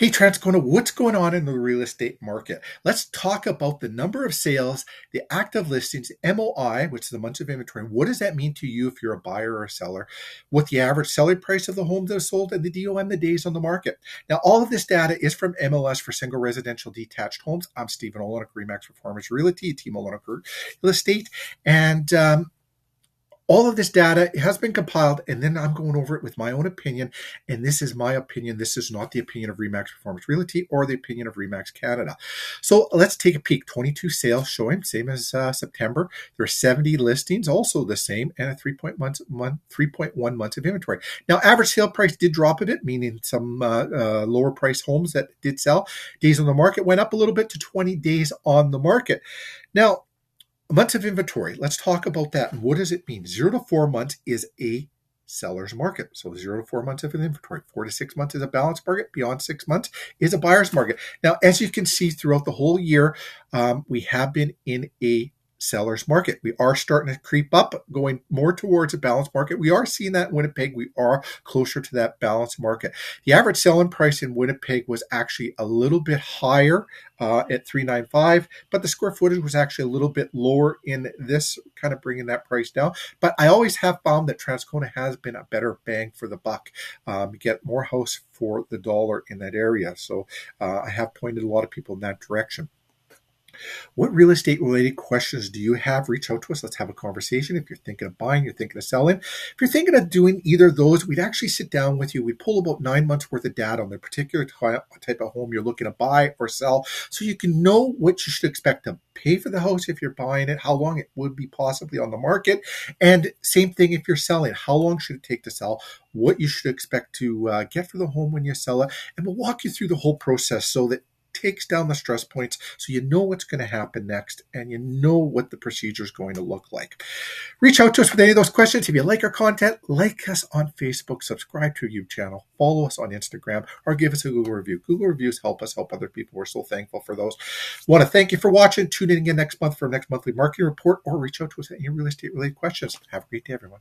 Hey, Transcona, what's going on in the real estate market? Let's talk about the number of sales, the active listings, MOI, which is the months of inventory. What does that mean to you if you're a buyer or a seller? What the average selling price of the homes that are sold and the DOM, the days on the market. Now, all of this data is from MLS for single residential detached homes. I'm Stephen Olyniuk, Remax Performance Realty, Team Olyniuk Real Estate. And um, all of this data has been compiled, and then I'm going over it with my own opinion. And this is my opinion. This is not the opinion of Remax Performance Realty or the opinion of Remax Canada. So let's take a peek. 22 sales showing, same as uh, September. There are 70 listings, also the same, and a 3.1 months, month, 3.1 months of inventory. Now, average sale price did drop a bit, meaning some uh, uh, lower price homes that did sell. Days on the market went up a little bit to 20 days on the market. Now, months of inventory. Let's talk about that. what does it mean? Zero to four months is a seller's market. So zero to four months of inventory. Four to six months is a balanced market. Beyond six months is a buyer's market. Now, as you can see throughout the whole year, um, we have been in a seller's market. We are starting to creep up, going more towards a balanced market. We are seeing that in Winnipeg. We are closer to that balanced market. The average selling price in Winnipeg was actually a little bit higher uh, at 395 but the square footage was actually a little bit lower in this kind of bringing that price down but i always have found that transcona has been a better bang for the buck um, you get more house for the dollar in that area so uh, i have pointed a lot of people in that direction what real estate related questions do you have? Reach out to us. Let's have a conversation. If you're thinking of buying, you're thinking of selling. If you're thinking of doing either of those, we'd actually sit down with you. We pull about nine months worth of data on the particular type of home you're looking to buy or sell so you can know what you should expect to pay for the house if you're buying it, how long it would be possibly on the market. And same thing if you're selling, how long should it take to sell? What you should expect to uh, get for the home when you sell it. And we'll walk you through the whole process so that takes down the stress points so you know what's going to happen next and you know what the procedure is going to look like. Reach out to us with any of those questions. If you like our content, like us on Facebook, subscribe to our YouTube channel, follow us on Instagram, or give us a Google review. Google reviews help us help other people. We're so thankful for those. Want to thank you for watching. Tune in again next month for our next monthly marketing report or reach out to us with any real estate related questions. Have a great day, everyone.